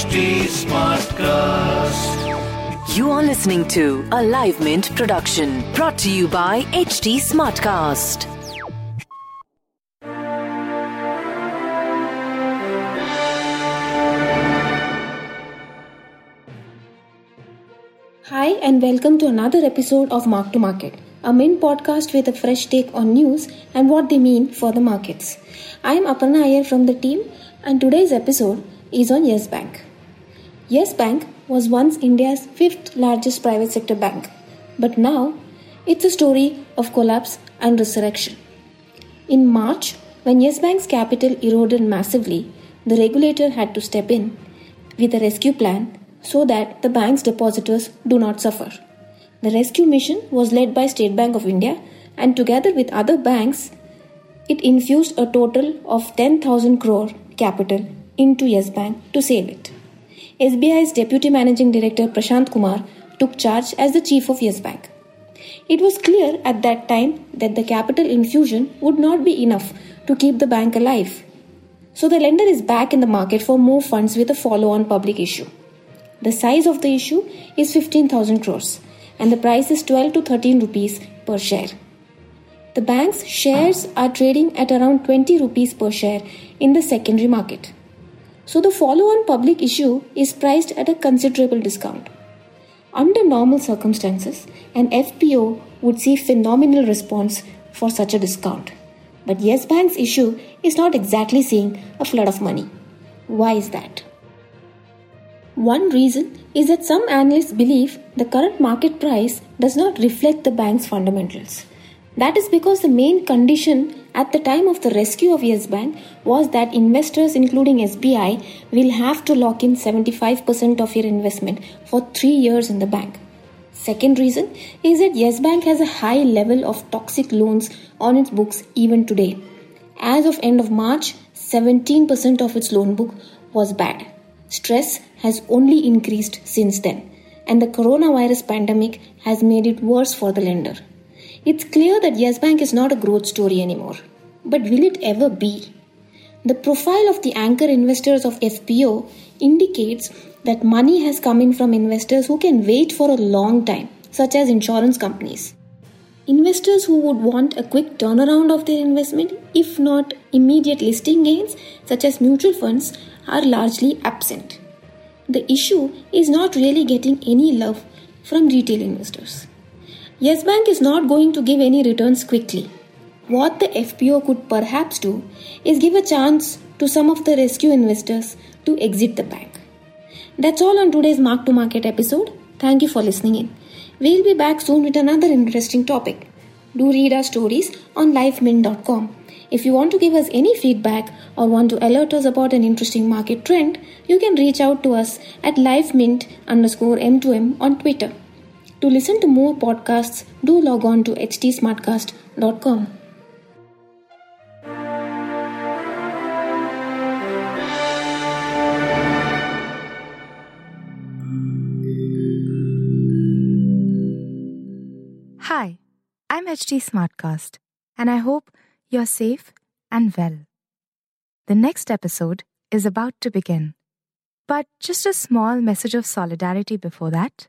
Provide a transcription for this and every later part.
HT Smartcast. You are listening to a Live Mint production brought to you by HT Smartcast. Hi, and welcome to another episode of Mark to Market, a Mint podcast with a fresh take on news and what they mean for the markets. I am Aparna Iyer from the team, and today's episode is on Yes Bank. Yes Bank was once India's fifth largest private sector bank, but now it's a story of collapse and resurrection. In March, when Yes Bank's capital eroded massively, the regulator had to step in with a rescue plan so that the bank's depositors do not suffer. The rescue mission was led by State Bank of India and together with other banks it infused a total of 10,000 crore capital into Yes Bank to save it. SBI's Deputy Managing Director Prashant Kumar took charge as the chief of Yes Bank. It was clear at that time that the capital infusion would not be enough to keep the bank alive. So the lender is back in the market for more funds with a follow on public issue. The size of the issue is 15,000 crores and the price is 12 to 13 rupees per share. The bank's shares are trading at around 20 rupees per share in the secondary market. So the follow on public issue is priced at a considerable discount. Under normal circumstances, an FPO would see phenomenal response for such a discount. But Yes Bank's issue is not exactly seeing a flood of money. Why is that? One reason is that some analysts believe the current market price does not reflect the bank's fundamentals. That is because the main condition at the time of the rescue of Yes Bank was that investors, including SBI, will have to lock in 75% of your investment for three years in the bank. Second reason is that Yes Bank has a high level of toxic loans on its books even today. As of end of March, 17% of its loan book was bad. Stress has only increased since then, and the coronavirus pandemic has made it worse for the lender. It's clear that Yes Bank is not a growth story anymore. But will it ever be? The profile of the anchor investors of FPO indicates that money has come in from investors who can wait for a long time, such as insurance companies. Investors who would want a quick turnaround of their investment, if not immediate listing gains, such as mutual funds, are largely absent. The issue is not really getting any love from retail investors. Yes Bank is not going to give any returns quickly. What the FPO could perhaps do is give a chance to some of the rescue investors to exit the bank. That's all on today's Mark to Market episode. Thank you for listening in. We'll be back soon with another interesting topic. Do read our stories on livemint.com. If you want to give us any feedback or want to alert us about an interesting market trend, you can reach out to us at livemint underscore m2m on Twitter. To listen to more podcasts, do log on to htsmartcast.com. Hi, I'm HT Smartcast, and I hope you're safe and well. The next episode is about to begin. But just a small message of solidarity before that.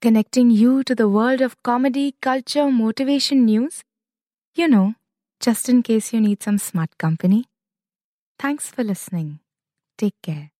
connecting you to the world of comedy, culture, motivation news. You know, just in case you need some smart company. Thanks for listening. Take care.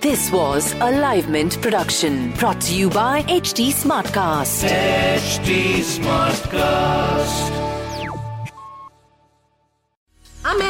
This was a Livemint production brought to you by HT Smartcast. HT Smartcast.